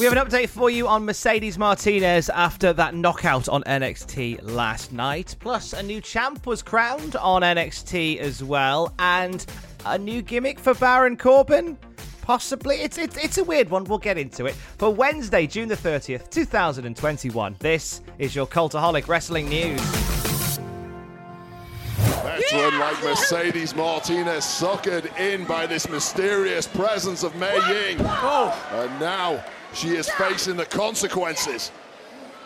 We have an update for you on Mercedes Martinez after that knockout on NXT last night. Plus, a new champ was crowned on NXT as well, and a new gimmick for Baron Corbin. Possibly. It's, it's, it's a weird one. We'll get into it. For Wednesday, June the 30th, 2021, this is your Cultaholic Wrestling News. Veteran like Mercedes Martinez suckered in by this mysterious presence of Mei Ying. Oh, And now she is facing the consequences.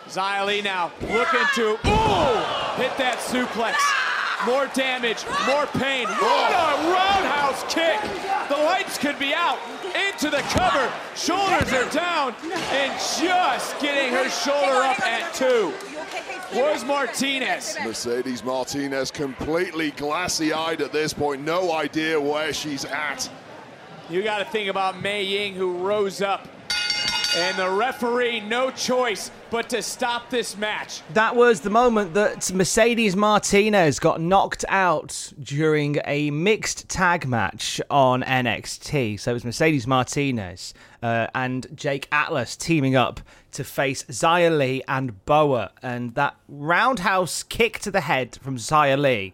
Xia now looking to, ooh, hit that suplex. More damage, more pain. What oh. a roundhouse kick. The lights could be out. Into the cover. Shoulders are down. And just getting her shoulder up at two. Where's Martinez? Mercedes Martinez completely glassy eyed at this point, no idea where she's at. You got to think about Mei Ying, who rose up. And the referee, no choice but to stop this match. That was the moment that Mercedes Martinez got knocked out during a mixed tag match on NXT. So it was Mercedes Martinez uh, and Jake Atlas teaming up to face Xia Li and Boa. And that roundhouse kick to the head from Xia Li.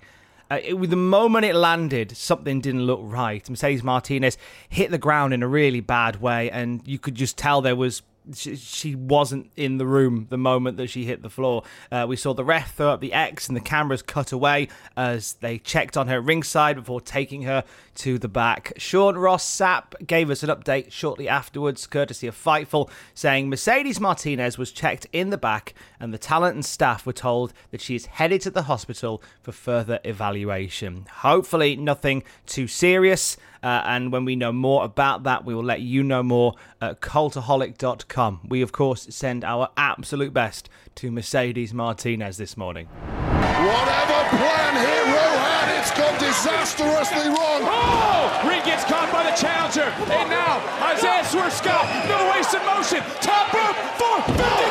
Uh, it, the moment it landed, something didn't look right. Mercedes Martinez hit the ground in a really bad way, and you could just tell there was she, she wasn't in the room the moment that she hit the floor. Uh, we saw the ref throw up the X and the cameras cut away as they checked on her ringside before taking her to the back. Sean Ross Sapp gave us an update shortly afterwards, courtesy of Fightful, saying Mercedes Martinez was checked in the back and the talent and staff were told that she is headed to the hospital for further evaluation. Hopefully, nothing too serious. Uh, and when we know more about that, we will let you know more at cultaholic.com. We, of course, send our absolute best to Mercedes Martinez this morning. Whatever plan Hero had, it's gone disastrously wrong. Oh! Reed gets caught by the challenger. And now, Isaiah Swerve Scott, no wasted motion. Top rope for 50.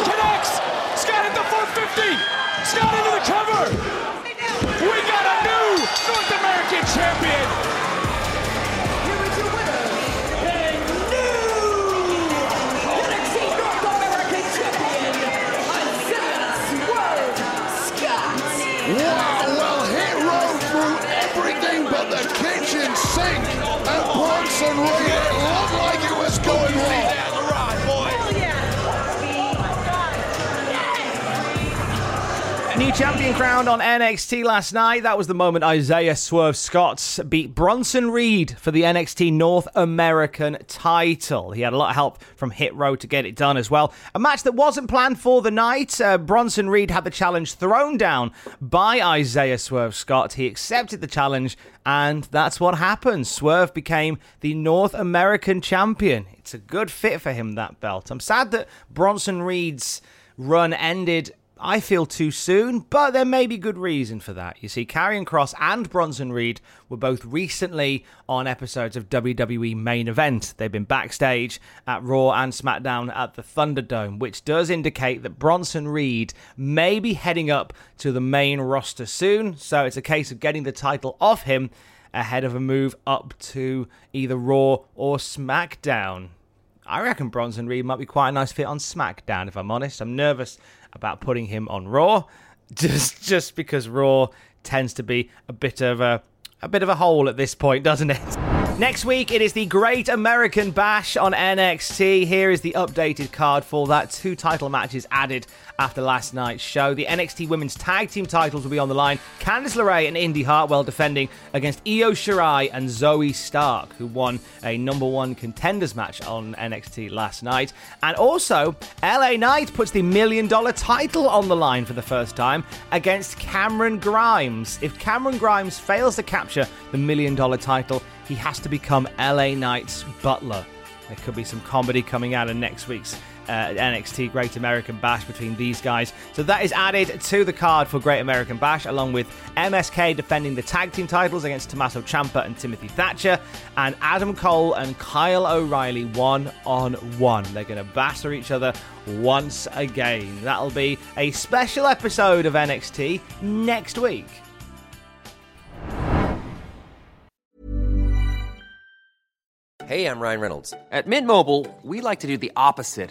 Champion crowned on NXT last night. That was the moment Isaiah Swerve Scott beat Bronson Reed for the NXT North American title. He had a lot of help from Hit Row to get it done as well. A match that wasn't planned for the night. Uh, Bronson Reed had the challenge thrown down by Isaiah Swerve Scott. He accepted the challenge, and that's what happened. Swerve became the North American champion. It's a good fit for him, that belt. I'm sad that Bronson Reed's run ended I feel too soon, but there may be good reason for that. You see, Karrion Cross and Bronson Reed were both recently on episodes of WWE Main Event. They've been backstage at Raw and SmackDown at the Thunderdome, which does indicate that Bronson Reed may be heading up to the main roster soon. So it's a case of getting the title off him ahead of a move up to either Raw or SmackDown. I reckon Bronson Reed might be quite a nice fit on SmackDown, if I'm honest. I'm nervous about putting him on Raw, just just because Raw tends to be a bit of a a bit of a hole at this point, doesn't it? Next week, it is the Great American Bash on NXT. Here is the updated card for that. Two title matches added after last night's show. The NXT Women's Tag Team titles will be on the line. Candice LeRae and Indy Hartwell defending against Io Shirai and Zoey Stark, who won a number one contenders match on NXT last night. And also, LA Knight puts the million dollar title on the line for the first time against Cameron Grimes. If Cameron Grimes fails to capture the million dollar title, he has to become LA Knight's butler. There could be some comedy coming out of next week's uh, NXT Great American Bash between these guys. So that is added to the card for Great American Bash, along with MSK defending the tag team titles against Tommaso Ciampa and Timothy Thatcher, and Adam Cole and Kyle O'Reilly one on one. They're going to batter each other once again. That'll be a special episode of NXT next week. Hey, I'm Ryan Reynolds. At Mint Mobile, we like to do the opposite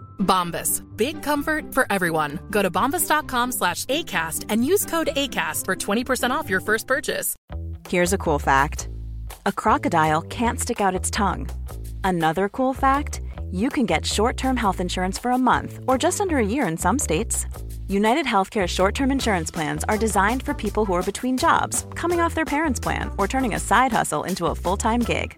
Bombas. Big comfort for everyone. Go to bombas.com slash ACAST and use code ACAST for 20% off your first purchase. Here's a cool fact a crocodile can't stick out its tongue. Another cool fact you can get short term health insurance for a month or just under a year in some states. United Healthcare short term insurance plans are designed for people who are between jobs, coming off their parents' plan, or turning a side hustle into a full time gig.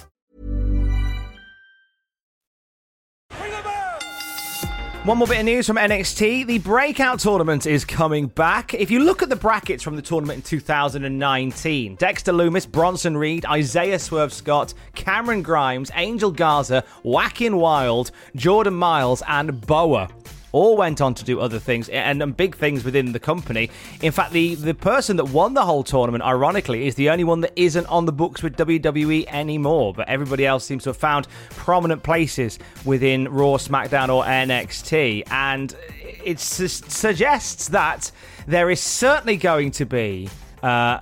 One more bit of news from NXT. The breakout tournament is coming back. If you look at the brackets from the tournament in 2019, Dexter Lumis, Bronson Reed, Isaiah Swerve Scott, Cameron Grimes, Angel Garza, Joaquin Wilde, Jordan Myles, and Boa all went on to do other things and, and, big things within the company. In fact, the, the person that won the whole tournament, ironically, is the only one that isn't on the books with WWE anymore. But everybody else seems to have found prominent places within Raw, SmackDown, or NXT. And it su- suggests that there is certainly going to be. Uh,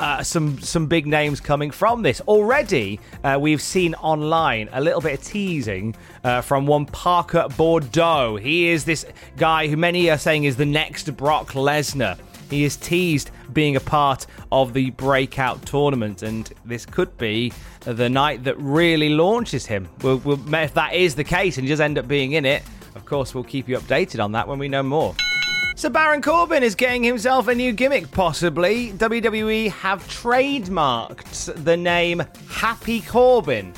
uh, some some big names coming from this. Already, uh, we've seen online a little bit of teasing uh, from one Parker Boudreaux. He is this guy who many are saying is the next Brock Lesnar. He is teased being a part of the breakout tournament, and this could be the night that really launches him. We'll, we'll, if that is the case and he does end up being in it, of course, we'll keep you updated on that when we know more. So Baron Corbin is getting himself a new gimmick, possibly. WWE have trademarked the name Happy Corbin,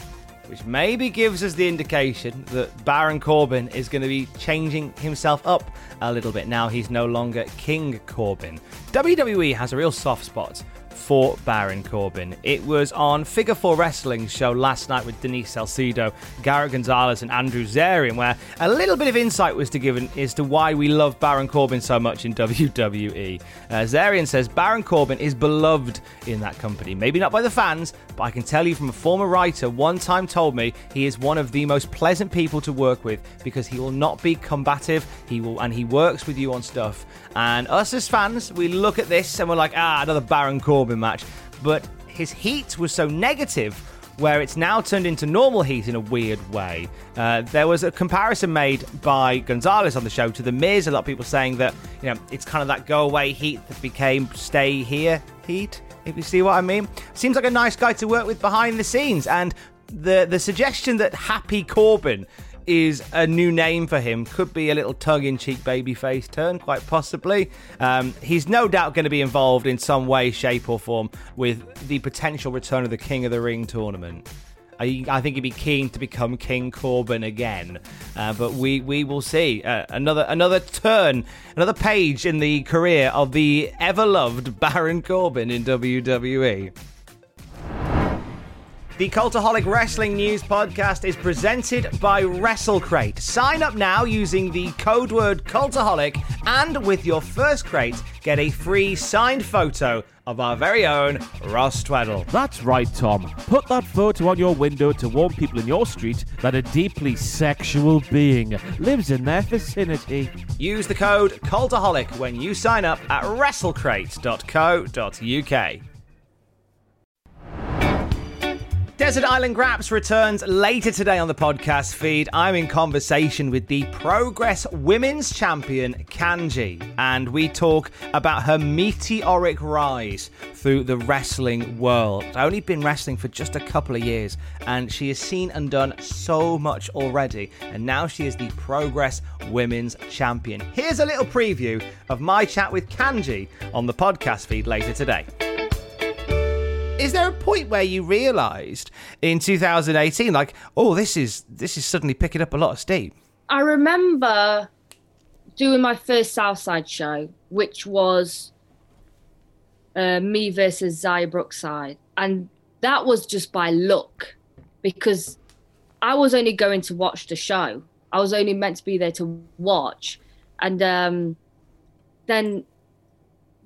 which maybe gives us the indication that Baron Corbin is going to be changing himself up a little bit. Now he's no longer King Corbin. WWE has a real soft spot for Baron Corbin. It was on Figure 4 Wrestling's show last night with Denise Salcedo, Garrett Gonzalez, and Andrew Zarian, where a little bit of insight was to given as to why we love Baron Corbin so much in WWE. Uh, Zarian says Baron Corbin is beloved in that company. Maybe not by the fans, but I can tell you from a former writer one time told me he is one of the most pleasant people to work with because he will not be combative. He will and he works with you on stuff. And us as fans, we look at this and we're like, ah, another Baron Corbin match. But his heat was so negative where it's now turned into normal heat in a weird way. Uh, there was a comparison made by Gonzalez on the show to The Miz. A lot of people saying that, you know, it's kind of that go away heat that became stay here heat, if you see what I mean. Seems like a nice guy to work with behind the scenes. And the, the suggestion that Happy Corbin is a new name for him. Could be a little tongue in cheek babyface turn, quite possibly. Um, he's no doubt going to be involved in some way, shape, or form with the potential return of the King of the Ring tournament. I, I think he'd be keen to become King Corbin again, uh, but we we will see uh, another another turn, another page in the career of the ever loved Baron Corbin in WWE. The Cultaholic Wrestling News Podcast is presented by WrestleCrate. Sign up now using the code word Cultaholic, and with your first crate, get a free signed photo of our very own Ross Tweddle. That's right, Tom. Put that photo on your window to warn people in your street that a deeply sexual being lives in their vicinity. Use the code Cultaholic when you sign up at WrestleCrate.co.uk. Desert Island Graps returns later today on the podcast feed. I'm in conversation with the Progress Women's Champion, Kanji, and we talk about her meteoric rise through the wrestling world. I've only been wrestling for just a couple of years, and she has seen and done so much already, and now she is the Progress Women's Champion. Here's a little preview of my chat with Kanji on the podcast feed later today is there a point where you realised in 2018, like, oh, this is this is suddenly picking up a lot of steam? I remember doing my first Southside show, which was uh, me versus Xia Brookside, and that was just by luck because I was only going to watch the show. I was only meant to be there to watch, and um, then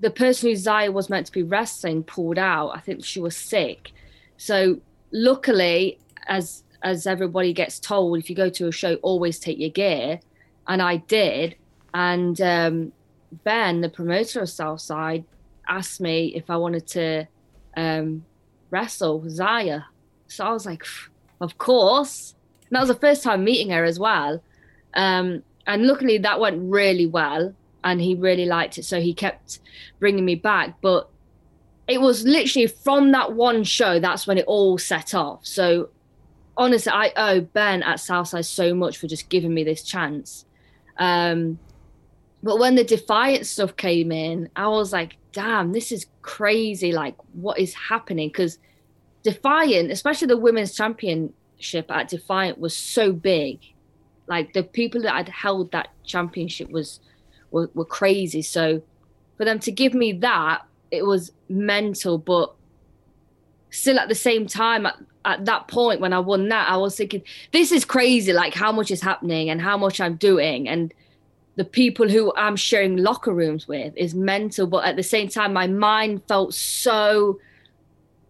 the person who Xia was meant to be wrestling pulled out. I think she was sick. So luckily, as as everybody gets told, if you go to a show, always take your gear. And I did. And um, Ben, the promoter of Southside, asked me if I wanted to um, wrestle Xia. So I was like, of course. And that was the first time meeting her as well. Um, and luckily, that went really well and he really liked it. So he kept bringing me back. But it was literally from that one show, that's when it all set off. So honestly, I owe Ben at Southside so much for just giving me this chance. Um, but when the Defiant stuff came in, I was like, damn, this is crazy. Like, what is happening? Because Defiant, especially the women's championship at Defiant, was so big. Like, the people that had held that championship was were, were crazy. So for them to give me that, it was mental. But still, at the same time, at, at that point when I won that, I was thinking, this is crazy. Like how much is happening and how much I'm doing, and the people who I'm sharing locker rooms with is mental. But at the same time, my mind felt so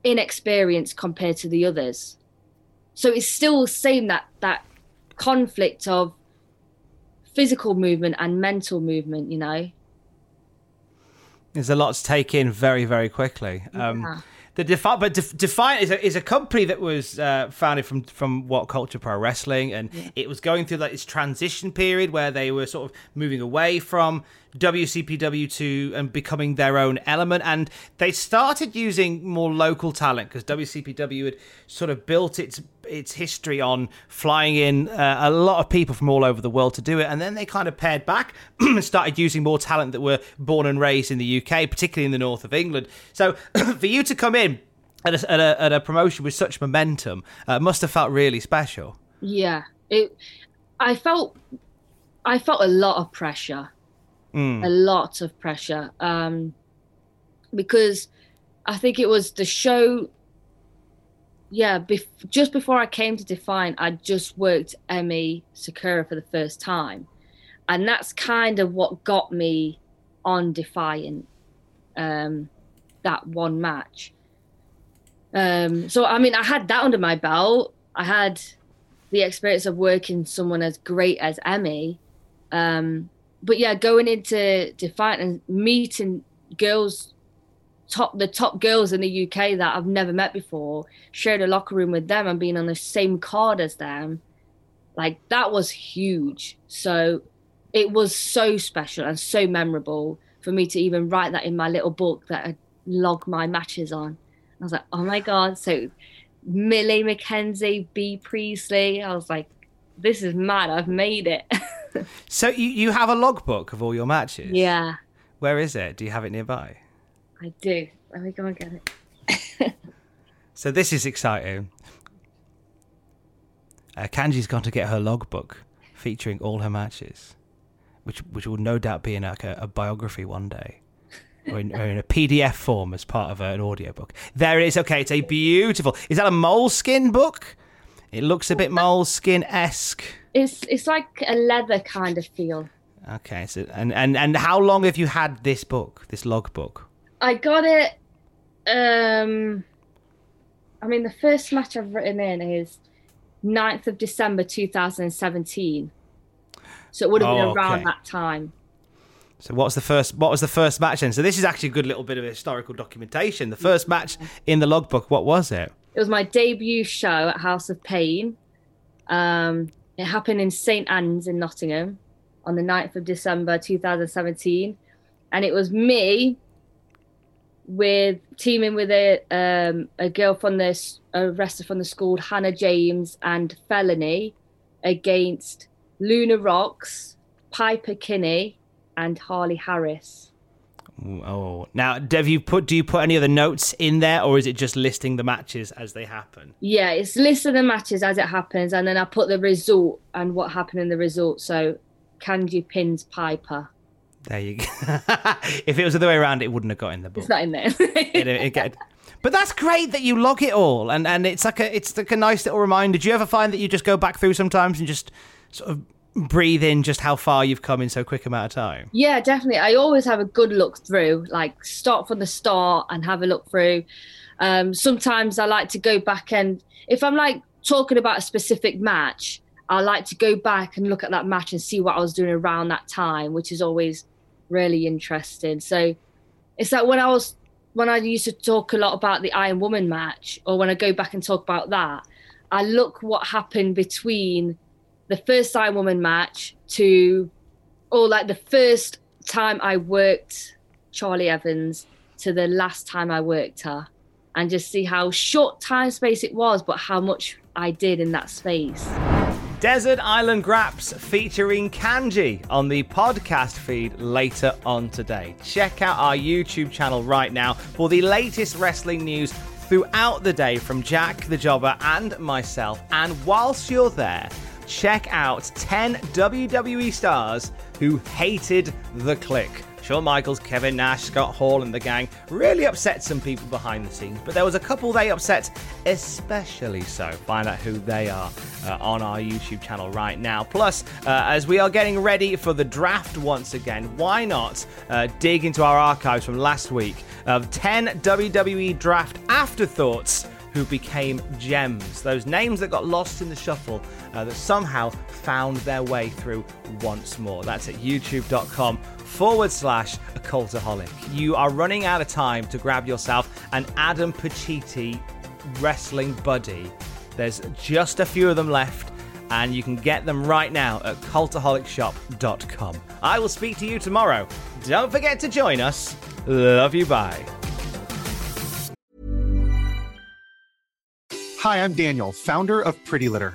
inexperienced compared to the others. So it's still the same that that conflict of physical movement and mental movement, you know. There's a lot to take in very, very quickly. Um, yeah. The Defi- but Def- Defiant is a, is a company that was uh, founded from from What Culture Pro Wrestling, and yeah. it was going through like this transition period where they were sort of moving away from WCPW2 and becoming their own element. And they started using more local talent because WCPW had sort of built its its history on flying in uh, a lot of people from all over the world to do it. And then they kind of pared back and started using more talent that were born and raised in the UK, particularly in the north of England. So for you to come in at a, at a, at a promotion with such momentum uh, must have felt really special. Yeah, it. I felt I felt a lot of pressure mm. a lot of pressure um, because I think it was the show. Yeah, bef- just before I came to Defiant, I just worked Emmy Sakura for the first time, and that's kind of what got me on Defiant. Um, that one match. Um, so I mean, I had that under my belt. I had the experience of working someone as great as Emmy. um, but yeah, going into Defiant and meeting girls, top the top girls in the UK that I've never met before, shared a locker room with them and being on the same card as them, like that was huge. So it was so special and so memorable for me to even write that in my little book that I log my matches on. I was like, oh my god! So Millie McKenzie, Bea Priestley. I was like, this is mad. I've made it. So you, you have a logbook of all your matches? yeah, Where is it? Do you have it nearby? I do. Let me go and get it. So this is exciting. Uh, Kanji's gone to get her logbook featuring all her matches, which which will no doubt be in like a, a biography one day, or in, or in a PDF form as part of an audiobook. There it is. Okay, it's a beautiful. Is that a moleskin book? It looks a bit moleskin esque. It's it's like a leather kind of feel. Okay, so and, and and how long have you had this book, this logbook? I got it. Um, I mean, the first match I've written in is 9th of December 2017. So it would have been Oh, around okay. that time. So what's the first? What was the first match then? So this is actually a good little bit of historical documentation. The first match in the logbook. What was it? It was my debut show at House of Pain. Um, it happened in St Ann's in Nottingham on the 9th of December 2017. And it was me with teaming with a um, a girl from this a wrestler from the school, Hannah James and Felony, against Luna Rocks, Piper Kinney, and Harley Harris. Oh, now have you put? Do you put any other notes in there, or is it just listing the matches as they happen? Yeah, it's listing the matches as it happens, and then I put the result and what happened in the result. So, Kanji pins Piper. There you go. if it was the other way around, it wouldn't have got in the book. It's not in there. It- it get- but that's great that you log it all, and, and it's like a it's like a nice little reminder. Do you ever find that you just go back through sometimes and just sort of breathe in just how far you've come in so quick amount of time? Yeah, definitely. I always have a good look through, like start from the start and have a look through. Um, sometimes I like to go back and if I'm like talking about a specific match, I like to go back and look at that match and see what I was doing around that time, which is always really interesting. So it's like when I was when I used to talk a lot about the Iron Woman match, or when I go back and talk about that, I look what happened between the first Iron Woman match to or like the first time I worked Charli Evans to the last time I worked her and just see how short time space it was, but how much I did in that space. Desert Island Graps featuring Kanji on the podcast feed later on today. Check out our YouTube channel right now for the latest wrestling news throughout the day from Jack the Jobber and myself. And whilst you're there, check out 10 WWE stars who hated the Kliq. Shawn Michaels, Kevin Nash, Scott Hall, and the gang really upset some people behind the scenes, but there was a couple they upset especially so. Find out who they are uh, on our YouTube channel right now. Plus, uh, as we are getting ready for the draft once again, why not uh, dig into our archives from last week of 10 WWE draft afterthoughts? who became gems. Those names that got lost in the shuffle uh, that somehow found their way through once more. That's at youtube.com forward slash occultaholic. You are running out of time to grab yourself an Adam Pacitti wrestling buddy. There's just a few of them left. And you can get them right now at cultaholicshop.com. I will speak to you tomorrow. Don't forget to join us. Love you. Bye. Hi, I'm Daniel, founder of Pretty Litter.